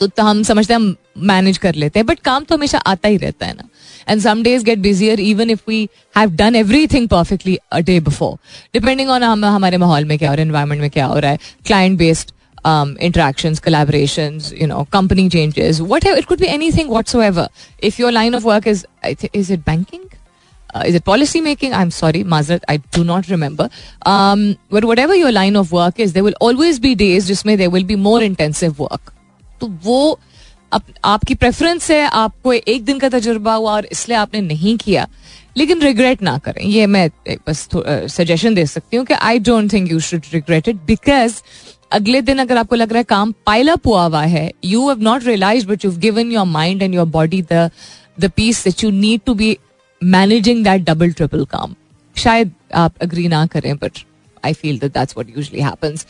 तो, तो हम समझते हैं हम मैनेज कर लेते हैं बट काम तो हमेशा आता ही रहता है ना and some days get busier even if we have done everything perfectly a day before depending on हम हमारे माहौल में क्या है इन्वायरमेंट में क्या हो रहा है client based um, interactions, collaborations, you know, company changes, whatever. It could be anything whatsoever. If your line of work is, is it banking? Uh, is it policy making? I'm sorry, Mazrat, I do not remember. Um, but whatever your line of work is, there will always be days जिसमें there will be more intensive work. तो वो आप, आपकी preference है आपको एक दिन का तजुर्बा हुआ और इसलिए आपने नहीं किया लेकिन रिग्रेट ना करें ये मैं बस सजेशन दे सकती हूँ कि I don't think you should regret it because अगले दिन अगर आपको लग रहा है काम पाइल अप हुआ हुआ है you have not realise but you given your mind and your body the the peace that you need to be managing that double triple काम। शायद आप अग्री ना करें but I feel that that's what usually happens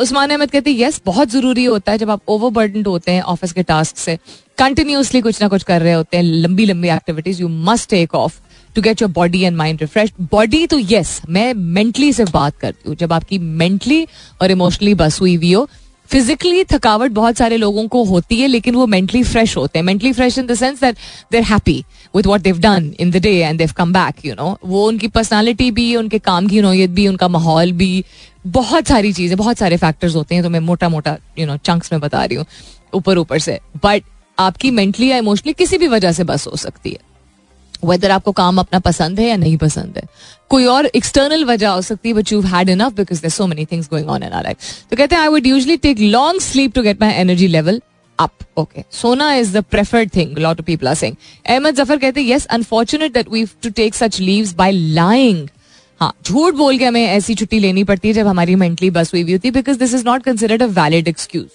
Usman Ahmed कहते हैं yes बहुत ज़रूरी होता है जब आप ओवरबर्डन होते हैं ऑफ़िस के टास्क से। कंटिन्यूसली कुछ ना कुछ कर रहे होते हैं, लंबी लंबी activities you must take off to get your body and mind refresh body तो येस मैं मेंटली सिर्फ़ बात करती हूँ। जब आपकी मेंटली और इमोशनली बस हुई हुई हो फिजिकली थकावट बहुत सारे लोगों को होती है, लेकिन वो मेंटली फ्रेश होते हैं। Mentally fresh in the sense that they are happy with what they've done in the day and they've come back you know वो उनकी पर्सनैलिटी भी, उनके काम की नोयत भी, उनका माहौल भी, बहुत सारी चीज़ें, बहुत सारे फैक्टर्स होते हैं तो मैं मोटा मोटा यू नो चंक्स में बता रही हूँ ऊपर ऊपर से। बट आपकी मेंटली या इमोशनली किसी भी वजह से बस हो सकती है। वेदर आपको काम अपना पसंद है या नहीं पसंद है। कोई और एक्सटर्नल वजह हो सकती है but you had enough because so many things going on in our life तो कहते हैं I would usually take long sleep to get my energy level up okay सोना is the preferred thing lot of people are saying Ahmed Zafar कहते हैं yes unfortunate that we to take such leaves by lying हाँ झूठ बोल के हमें ऐसी छुट्टी लेनी पड़ती है जब हमारी मेंटली बस हुई होती है because this is not considered a valid excuse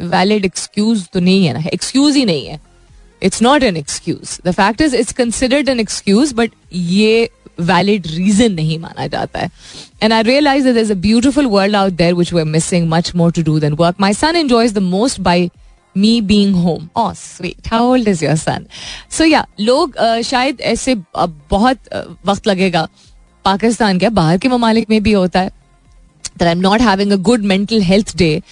valid excuse तो नहीं है ना एक्सक्यूज ही नहीं है. It's not an excuse the fact is it's considered an excuse but ये वैलिड रीजन नहीं माना जाता है. And I realise that is a beautiful world out there which we are missing much more to do than work my son enjoys the most by me being home oh sweet how old is your son so या लोग शायद ऐसे बहुत वक्त लगेगा। पाकिस्तान क्या? बाहर के ममालिक में भी होता है। I am not having a good mental health day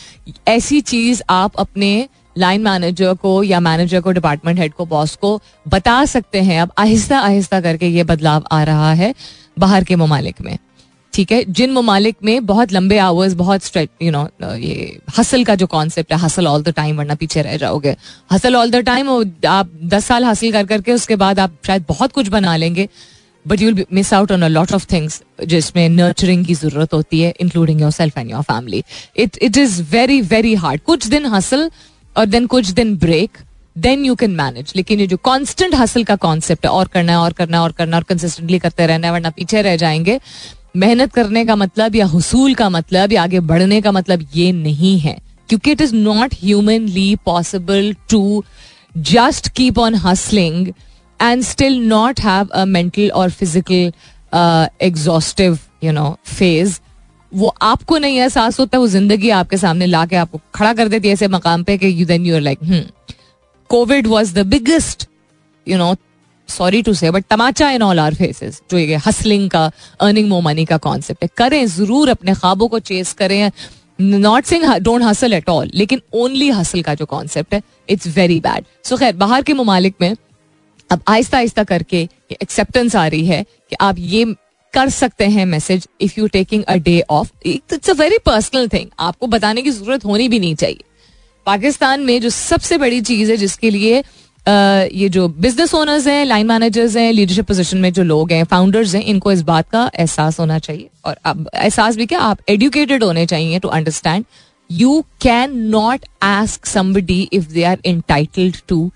ऐसी चीज़ आप अपने लाइन मैनेजर को या मैनेजर को डिपार्टमेंट हेड को बॉस को बता सकते हैं। अब आहिस्ता आहिस्ता करके ये बदलाव आ रहा है बाहर के ममालिक में। ठीक है, जिन ममालिक में बहुत लंबे आवर्स बहुत यू नो ये हसल का जो कॉन्सेप्ट है हसल ऑल द टाइम वरना पीछे रह जाओगे। हसल ऑल द टाइम आप दस साल हासिल कर करके उसके बाद आप शायद बहुत कुछ बना लेंगे but you'll miss out on a lot of things जिसमें नर्चरिंग की ज़रूरत होती है including yourself and your family it it is very very hard कुछ दिन हसल और देन कुछ दिन break then you can manage लेकिन ये जो कॉन्स्टेंट हसल का कॉन्सेप्ट है, और करना है, और करना है, और करना और कंसिस्टेंटली करते रहना है, वरना पीछे रह जाएँगे मेहनत करने का मतलब या हसूल का मतलब या आगे बढ़ने का मतलब ये नहीं है, क्योंकि it is not humanly possible to just keep on hustling and still not have a mental और physical exhaustive you know phase वो आपको नहीं एहसास होता वो ज़िंदगी आपके सामने ला के आपको खड़ा कर देती है ऐसे मकाम पे कि you then you are like Covid was the biggest you know sorry to say but Tamasha in all our faces जो ये हसलिंग का अर्निंग मोर मनी का कॉन्सेप्ट है। करें, ज़रूर अपने ख्वाबों को चेस करें। Not saying don't hustle at all लेकिन ओनली हसल का जो कॉन्सेप्ट है इट्स वेरी बैड सो खैर, बाहर के ममालिक में अब आहिस्ता आहिस्ता करके एक्सेप्टेंस आ रही है कि आप ये कर सकते हैं message if you taking a day off it's a very personal thing आपको बताने की ज़रूरत होनी भी नहीं चाहिए। पाकिस्तान में जो सबसे बड़ी चीज़ है जिसके लिए ये जो बिज़नेस ओनर्स हैं लाइन मैनेजर्स हैं लीडरशिप पोजीशन में जो लोग हैं फाउंडर्स हैं, इनको इस बात का एहसास होना चाहिए। और अब एहसास भी क्या, आप एडुकेटेड होने चाहिए to understand you cannot ask somebody if they are entitled to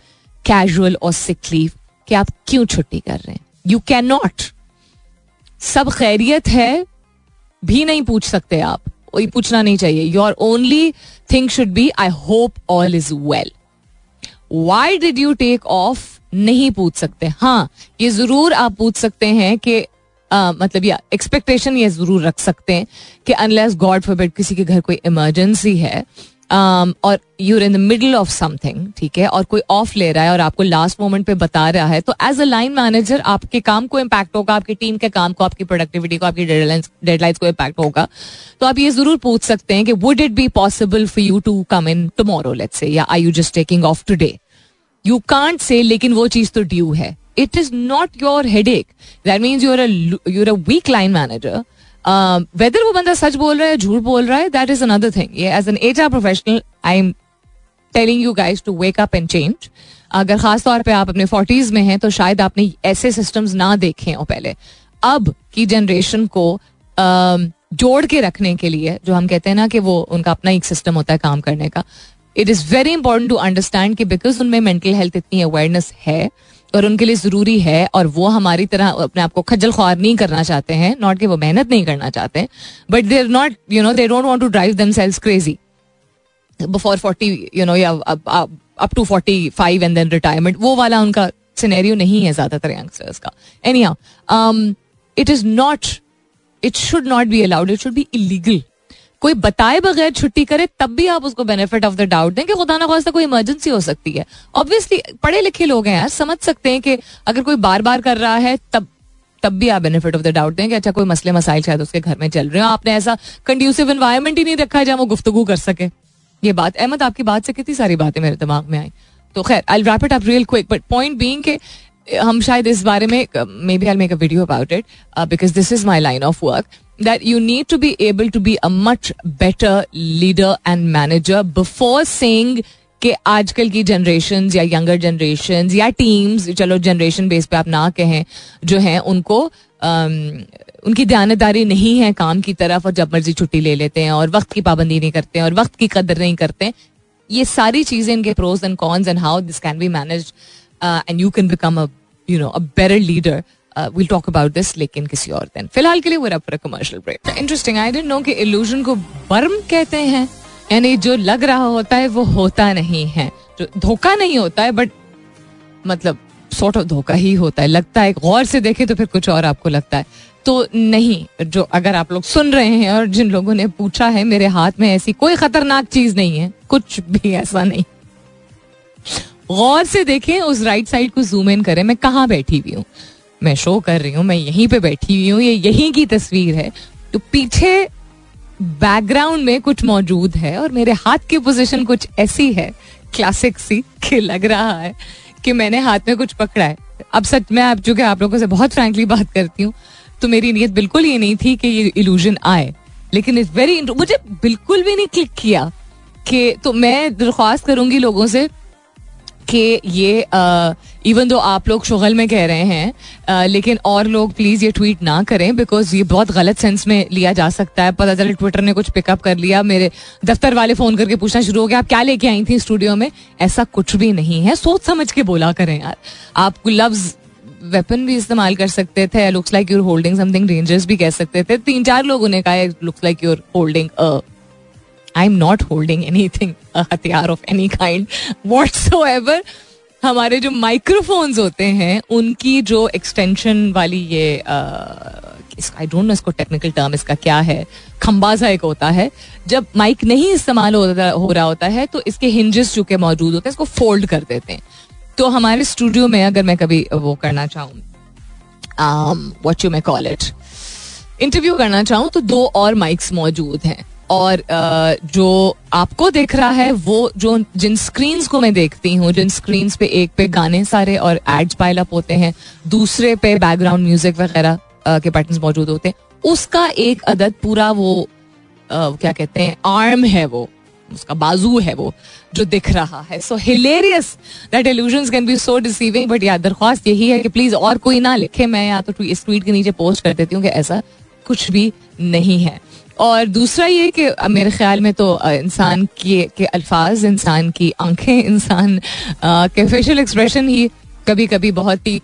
casual और सिक लीव कि आप क्यों छुट्टी कर रहे हैं? यू कैन नॉट सब खैरियत है, भी नहीं पूछ सकते आप। पूछना नहीं चाहिए। Your only thing should be I hope all is well why did you take off नहीं पूछ सकते। हाँ ये ज़रूर आप पूछ सकते हैं कि मतलब या एक्सपेक्टेशन ये ज़रूर रख सकते हैं कि अनलेस गॉड फॉर किसी के घर कोई इमरजेंसी है um, और you're in the middle of something ठीक है और कोई ऑफ़ ले रहा है और आपको लास्ट मोमेंट पे बता रहा है तो एज अ लाइन मैनेजर आपके काम को इम्पैक्ट होगा आपकी टीम के काम को आपकी प्रोडक्टिविटी को आपकी डेडलाइंस को इम्पैक्ट होगा तो आप ये ज़रूर पूछ सकते हैं कि would it be possible for you to come in tomorrow let's say या I you just taking off today you can't say लेकिन वो चीज़ तो ड्यू है. It is not your headache that means your your a weak line manager whether वो बंदा सच बोल रहा है झूठ बोल रहा है that is another thing as an H R professional I am telling you guys to wake up and change अगर खास तौर पे आप अपने फोर्टीज में हैं तो शायद आपने ऐसे सिस्टम्स ना देखे हो पहले. अब की जनरेशन को uh, जोड़ के रखने के लिए जो हम कहते हैं ना कि वो उनका अपना एक सिस्टम होता है काम करने का it is very important to understand कि बिकॉज़ उनमें मेंटल हेल्थ इतनी अवेयरनेस है और उनके लिए ज़रूरी है और वो हमारी तरह अपने आप को खजल ख्वार नहीं करना चाहते हैं नॉट कि वो मेहनत नहीं करना चाहते but they are not you know they don't want to drive themselves crazy before forty you know ya up to forty five and then retirement वो वाला उनका सिनेरियो नहीं है ज़्यादातर यंगस्टर्स का. Any it is not it should not be allowed it should be illegal कोई बताए बगैर छुट्टी करे, तब भी आप उसको बेनिफिट ऑफ़ द डाउट दें कि खुदा ना खास्ता कोई इमरजेंसी हो सकती है। ऑब्वियसली पढ़े लिखे लोग हैं यार, समझ सकते हैं कि अगर कोई बार बार कर रहा है, तब तब भी आप बेनिफिट ऑफ़ द डाउट दें कि अच्छा कोई मसले मसाइल शायद उसके घर में चल रहे हो। आपने ऐसा कंड्यूसिव इन्वायरमेंट ही नहीं रखा है जहाँ वो गुफ्तगु कर सके। ये बात, अहमद, आपकी बात से कितनी सारी बातें मेरे दिमाग में आई। तो खैर I wrap it up real quick but point being के, हम शायद इस बारे में may be I make a video about it because this is my line of work that you need to be able to be a much better leader and manager before saying कि आजकल की generation या younger generation या teams चलो generation base पे आप ना कहें, जो हैं, उनको उनकी ध्यानदारी नहीं है काम की तरफ़ और जब मर्ज़ी छुट्टी ले लेते हैं और वक्त की पाबंदी नहीं करते हैं और वक्त की कदर नहीं करते ये सारी चीज़ें इनके pros and cons and how this can be manage and you can become a you know a better leader will talk about this लेकिन किसी और दिन। फ़िलहाल के लिए वो रहा commercial break interesting I don't know कि इल्यूजन को बर्म कहते हैं। यानी जो लग रहा होता है, वो होता नहीं है। जो धोखा नहीं होता है बट मतलब सॉर्ट ऑफ़ धोखा ही होता है। लगता है, गौर से देखे तो फिर कुछ और आपको लगता है। तो नहीं, जो अगर आप लोग सुन रहे हैं और जिन लोगों ने पूछा है, मेरे हाथ में ऐसी कोई खतरनाक चीज़ नहीं है। कुछ भी ऐसा नहीं। गौर से देखें, उस राइट साइड को जूम इन करें। मैं कहाँ बैठी हुई हूँ? मैं शो कर रही हूँ, मैं यहीं पे बैठी हुई हूँ, ये यहीं की तस्वीर है। तो पीछे बैकग्राउंड में कुछ मौजूद है और मेरे हाथ की पोजीशन कुछ ऐसी है क्लासिक सी, कि लग रहा है कि मैंने हाथ में कुछ पकड़ा है। अब सच में आप, चूँकि आप लोगों से बहुत फ्रैंकली बात करती हूँ तो मेरी नीयत बिल्कुल ये नहीं थी कि ये इल्यूजन आए। लेकिन इट्स वेरी मुझे बिल्कुल भी नहीं क्लिक किया कि तो मैं दरख्वास्त करूँगी लोगों से कि ये इवन दो आप लोग शुगल में कह रहे हैं आ, लेकिन और लोग प्लीज़ ये ट्वीट ना करें बिकॉज़ ये बहुत गलत सेंस में लिया जा सकता है। पता चले ट्विटर ने कुछ पिकअप कर लिया मेरे दफ्तर वाले फ़ोन करके पूछना शुरू हो गया आप क्या लेके आई थी स्टूडियो में? ऐसा कुछ भी नहीं है सोच समझ के बोला करें यार। आप लफ्ज वेपन भी इस्तेमाल कर सकते थे looks like you're holding something dangerous भी कह सकते थे। तीन चार लोगों ने कहा looks like you're holding I am not holding anything हथियार of any kind whatsoever हमारे जो माइक्रोफोन्स होते हैं, उनकी जो एक्सटेंशन वाली ये आई डोंट नो इसको टेक्निकल टर्म इसका क्या है खंबा सा एक होता है। जब माइक नहीं इस्तेमाल हो रहा होता है तो इसके हिंजेस चुके मौजूद होते हैं, इसको फोल्ड कर देते हैं। तो हमारे स्टूडियो में अगर मैं कभी वो करना चाहूँ what you may call it interview करना चाहूँ तो दो और माइक्स मौजूद हैं। और जो आपको दिख रहा है, वो जो, जिन स्क्रीन को मैं देखती हूँ, जिन स्क्रीन पे एक पे गाने सारे और एड्स पाइल अप होते हैं, दूसरे पे बैकग्राउंड म्यूज़िक वगैरह के बटन मौजूद होते हैं, उसका एक अदद पूरा वो क्या कहते हैं आर्म है वो, उसका बाजू है वो, जो दिख रहा है। So hilarious that illusion can be so deceiving but ya दरख्वास्त यही है कि प्लीज़ और कोई ना लिखे, मैं या तो इस ट्वीट के नीचे पोस्ट कर देती हूँ कि ऐसा कुछ भी नहीं है। और दूसरा ये कि मेरे ख्याल में तो इंसान के के अल्फाज इंसान की आँखें इंसान के फेशियल एक्सप्रेशन ही कभी कभी बहुत ही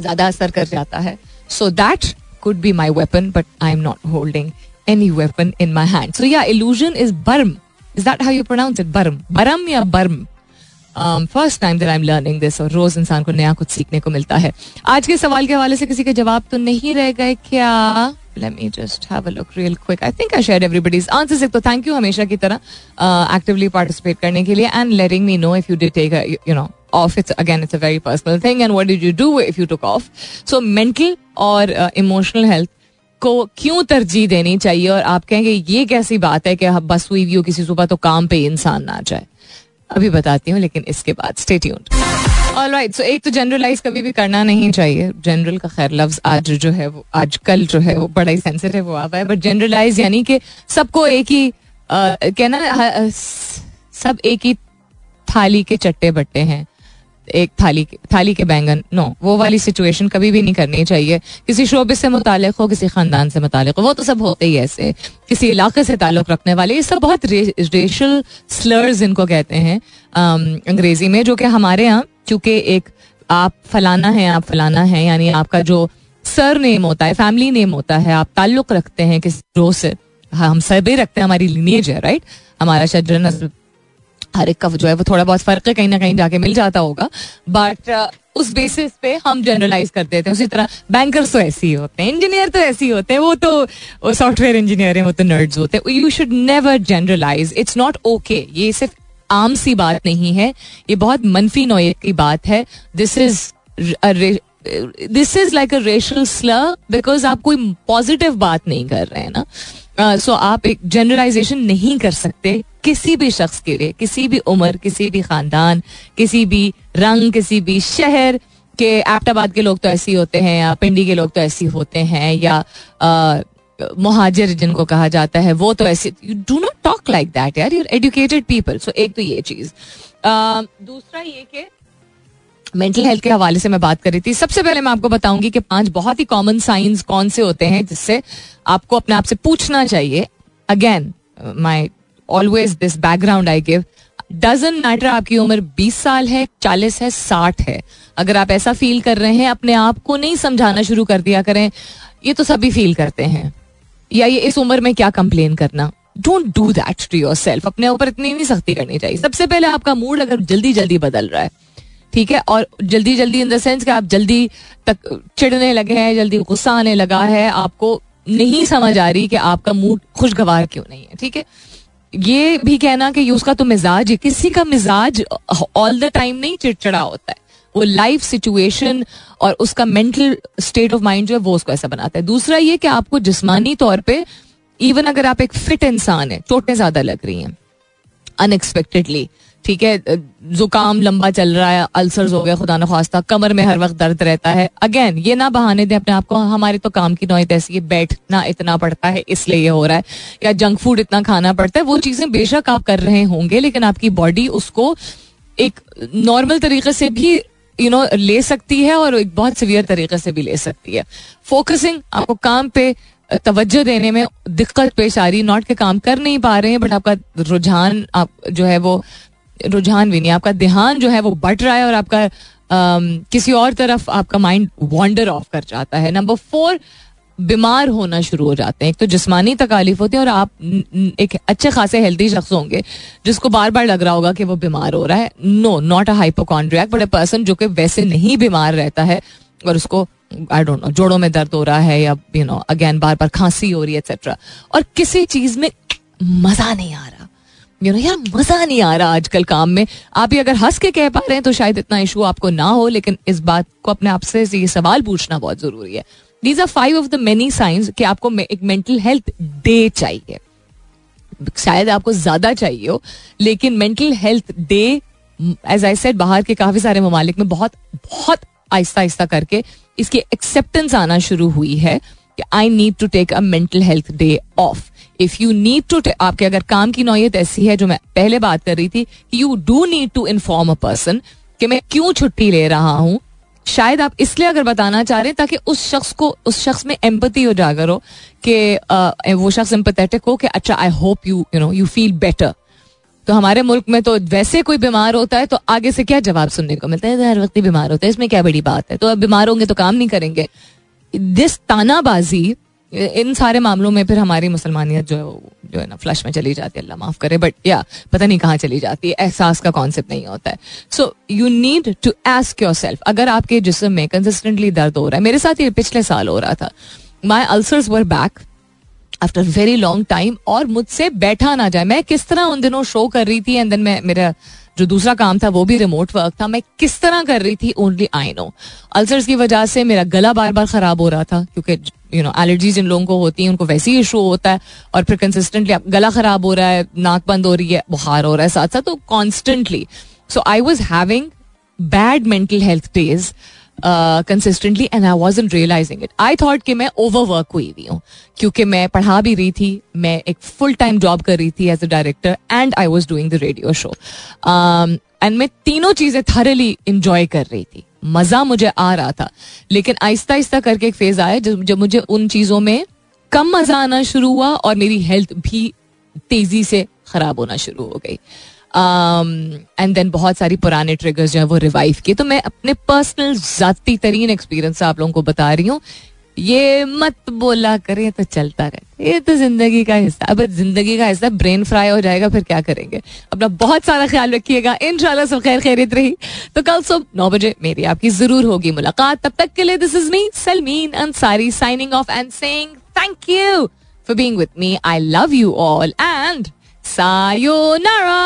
ज़्यादा असर कर जाता है। So that could be my weapon but I am not holding any weapon in my hand so ya illusion is बर्म is that how you pronounce it बर्म बरम या बर्म first time that I am learning this और रोज इंसान को नया कुछ सीखने को मिलता है। आज के सवाल के हवाले से किसी के जवाब तो नहीं रह गए क्या? Let me just have a look real quick. I think I shared everybody's answers. तो thank you हमेशा की तरह uh, actively participate करने के लिए and letting me know if you did take a you know off. It's again it's a very personal thing and what did you do if you took off? So mental और uh, emotional health को क्यों तरजीह देनी चाहिए और आप कहेंगे ये कैसी बात है कि बस हुई हो किसी सुबह तो काम पे इंसान ना जाए अभी बताती हूँ, लेकिन इसके बाद stay tuned all right so एक तो जनरलाइज कभी भी करना नहीं चाहिए। जनरल का खैर लफ्ज आज जो है वो, आज कल जो है वो बड़ा ही सेंसिटिव हुआ हुआ है बट जनरलाइज यानी कि सबको एक ही कहना सब एक ही थाली के चट्टे बट्टे हैं। एक थाली थाली के बैंगन। नो वो वाली सिचुएशन कभी भी नहीं करनी चाहिए। किसी शोबे से मुतालिक हो, किसी खानदान से मुतालिक हो। वो तो सब होते ही ऐसे। किसी इलाके से ताल्लुक रखने वाले, ये सब बहुत रेशल स्लर्स इनको कहते हैं अंग्रेज़ी में, जो कि हमारे यहाँ, चूँकि एक आप फलाना है, आप फलाना है, यानी आपका जो सर नेम होता है फैमिली नेम होता है, आप ताल्लुक रखते हैं किस रो से। हम भी रखते हैं, हमारी लिनेज है राइट हमारा शजर हर एक का जो है वो थोड़ा बहुत फ़र्क है कहीं ना कहीं जाके मिल जाता होगा। बट uh, उस बेसिस पे हम जनरलाइज कर देते हैं। उसी तरह बैंकर्स तो ऐसे ही होते हैं इंजीनियर तो ऐसे ही होते हैं। वो तो सॉफ्टवेयर इंजीनियर है वो तो नर्ड्स होते हैं। You should never generalize it's not okay ये सिर्फ़ आम सी बात नहीं है। ये बहुत मनफी नोयत की बात है। This is this is like a racial slur because आप कोई पॉजिटिव बात नहीं कर रहे हैं ना। सो आप एक जनरलाइजेशन नहीं कर सकते किसी भी शख्स के लिए, किसी भी उम्र, किसी भी खानदान, किसी भी रंग, किसी भी शहर के एबटाबाद के लोग तो ऐसे होते हैं या पिंडी के लोग तो ऐसे होते हैं या मुहाजिर जिनको कहा जाता है, वो तो ऐसे you do not talk like that यार यूर एजुकेटेड पीपल सो एक तो ये चीज़। दूसरा ये कि मेंटल हेल्थ के हवाले से मैं बात कर रही थी। सबसे पहले मैं आपको बताऊँगी कि पाँच बहुत ही कॉमन साइंस कौन से होते हैं जिससे आपको अपने आप से पूछना चाहिए। Again my always this background I give doesn't matter आपकी उम्र 20 साल है 40 है 60 है। अगर आप ऐसा फील कर रहे हैं, अपने आप को नहीं समझाना शुरू कर दिया करें, ये तो सभी फील करते हैं। या ये इस उम्र में क्या कंप्लेन करना? Don't do that to yourself अपने ऊपर इतनी नहीं सख्ती करनी चाहिए। सबसे पहले आपका मूड अगर जल्दी जल्दी बदल रहा है ठीक है, और जल्दी जल्दी इन द सेंस कि आप जल्दी तक चिड़ने लगे हैं, जल्दी गुस्सा आने लगा है, आपको नहीं समझ आ रही कि आपका मूड खुशगवार क्यों नहीं है, ठीक है? ये भी कहना कि उसका तो मिजाज है, किसी का मिजाज ऑल द टाइम नहीं चिड़चिड़ा होता है। वो लाइफ सिचुएशन और उसका मेंटल स्टेट ऑफ़ माइंड जो है, वो उसको ऐसा बनाता है। दूसरा ये कि आपको जिस्मानी तौर पे इवन अगर आप एक फिट इंसान है, चोटें ज़्यादा लग रही हैं अनएक्सपेक्टेडली ठीक है जुकाम लंबा चल रहा है, अल्सर्स हो गया खुदा न खास्ता कमर में हर वक्त दर्द रहता है। अगेन ये ना बहाने दें अपने आप को, हमारे तो काम की नौत ऐसी बैठना इतना पड़ता है, इसलिए ये हो रहा है। या जंक फ़ूड इतना खाना पड़ता है, वो चीज़ें बेशक आप कर रहे होंगे, लेकिन आपकी बॉडी उसको एक नॉर्मल तरीके से भी यू नो ले सकती है और एक बहुत सिवियर तरीके से भी ले सकती है। फोकसिंग आपको काम पे तवज्जो देने में दिक्कत पेश आ रही नॉट के काम कर नहीं पा रहे हैं बट आपका रुझान, आप जो है वो रुझान भी नहीं, आपका ध्यान जो है वो बढ़ रहा है और आपका किसी और तरफ़ आपका माइंड वॉन्डर ऑफ़ कर जाता है। नंबर फोर बीमार होना शुरू हो जाते हैं। एक तो जिसमानी तकालीफ होती है और आप एक अच्छे खासे हेल्थी शख्स होंगे, जिसको बार बार लग रहा होगा कि वो बीमार हो रहा है। No not a hypochondriac but a person जो कि वैसे नहीं बीमार रहता है और उसको आई डोंट नो जोड़ों में दर्द हो रहा है या यू नो अगेन बार बार खांसी हो रही है एक्सेट्रा और किसी चीज़ में मज़ा नहीं आ रहा। यू नो यार, मज़ा नहीं आ रहा आजकल काम में। आप ही अगर हंस के कह पा रहे हैं तो शायद इतना इशू आपको ना हो, लेकिन इस बात को अपने आप से ये सवाल पूछना बहुत ज़रूरी है। These are five of the many signs कि आपको एक मेंटल हेल्थ डे चाहिए। शायद आपको ज़्यादा चाहिए हो, लेकिन mental health day as I said बाहर के काफ़ी सारे ममालिक में बहुत बहुत आहिस्ता आहिस्ता करके इसकी एक्सेप्टेंस आना शुरू हुई है कि I need to take a mental health day off if you need to आपके अगर काम की नौयत ऐसी है, जो मैं पहले बात कर रही थी you do need to inform a person कि मैं क्यों छुट्टी ले रहा हूँ। शायद आप इसलिए अगर बताना चाह रहे हैं, ताकि उस शख्स को, उस शख्स में एम्पति उजागर हो कि वो शख्स एम्पथेटिक हो कि अच्छा I hope you you know you feel better तो हमारे मुल्क में तो वैसे कोई बीमार होता है तो आगे से क्या जवाब सुनने को मिलता है? हर वक्त बीमार होता है, इसमें क्या बड़ी बात है? तो अब बीमार होंगे तो काम नहीं करेंगे। दिस तानाबाजी इन सारे मामलों में फिर हमारी मुसलमानियत जो है जो है ना फ्लश में चली जाती है, अल्लाह माफ़ करे बट या पता नहीं कहाँ चली जाती है, एहसास का कॉन्सेप्ट नहीं होता है। So you need to ask yourself अगर आपके जिसम में कंसिस्टेंटली दर्द हो रहा है, मेरे साथ ये पिछले साल हो रहा था my ulcers were back after very long time और मुझसे बैठा ना जाए, मैं किस तरह उन दिनों शो कर रही थी एंड देन मैं, मेरा जो दूसरा काम था, वो भी रिमोट वर्क था, मैं किस तरह कर रही थी ओनली आई नो अल्सर्स की वजह से मेरा गला बार बार खराब हो रहा था, क्योंकि यू नो एलर्जीज जिन लोगों को होती हैं, उनको वैसे ही इशू होता है और फिर कंसिस्टेंटली गला खराब हो रहा है, नाक बंद हो रही है, बुखार हो रहा है साथ साथ तो constantly so I was having bad mental health days consistently and I was in realizing it I thought कि मैं ओवर वर्क हुई हुई हूँ, क्योंकि मैं पढ़ा भी रही थी, मैं एक फुल टाइम जॉब कर रही थी as a director and I was doing the radio show and मैं तीनों चीज़ें थरली इंजॉय कर रही थी। मज़ा मुझे आ रहा था। लेकिन आहिस्ता आहिस्ता करके एक फ़ेज़ आया जब मुझे उन चीज़ों में कम मज़ा आना शुरू हुआ और मेरी हेल्थ भी तेज़ी से खराब होना शुरू हो गई। एंड um, देन बहुत सारी पुराने ट्रिगर्स जो है वो रिवाइव किए। तो मैं अपने पर्सनल जाती तरीन एक्सपीरियंस आप लोगों को बता रही हूँ ये मत बोला करें तो चलता रहे। ये तो ज़िंदगी का हिस्सा। अब ज़िंदगी का हिस्सा ब्रेन फ्राई हो जाएगा, फिर क्या करेंगे? अपना बहुत सारा ख्याल रखिएगा। इन सब खैर खैरियत रही। तो कल सुबह नौ बजे मेरी आपकी ज़रूर होगी मुलाकात। तब तक के लिए this is me Salmeen Ansari signing off and saying thank you for being with me I love you all and Sayonara!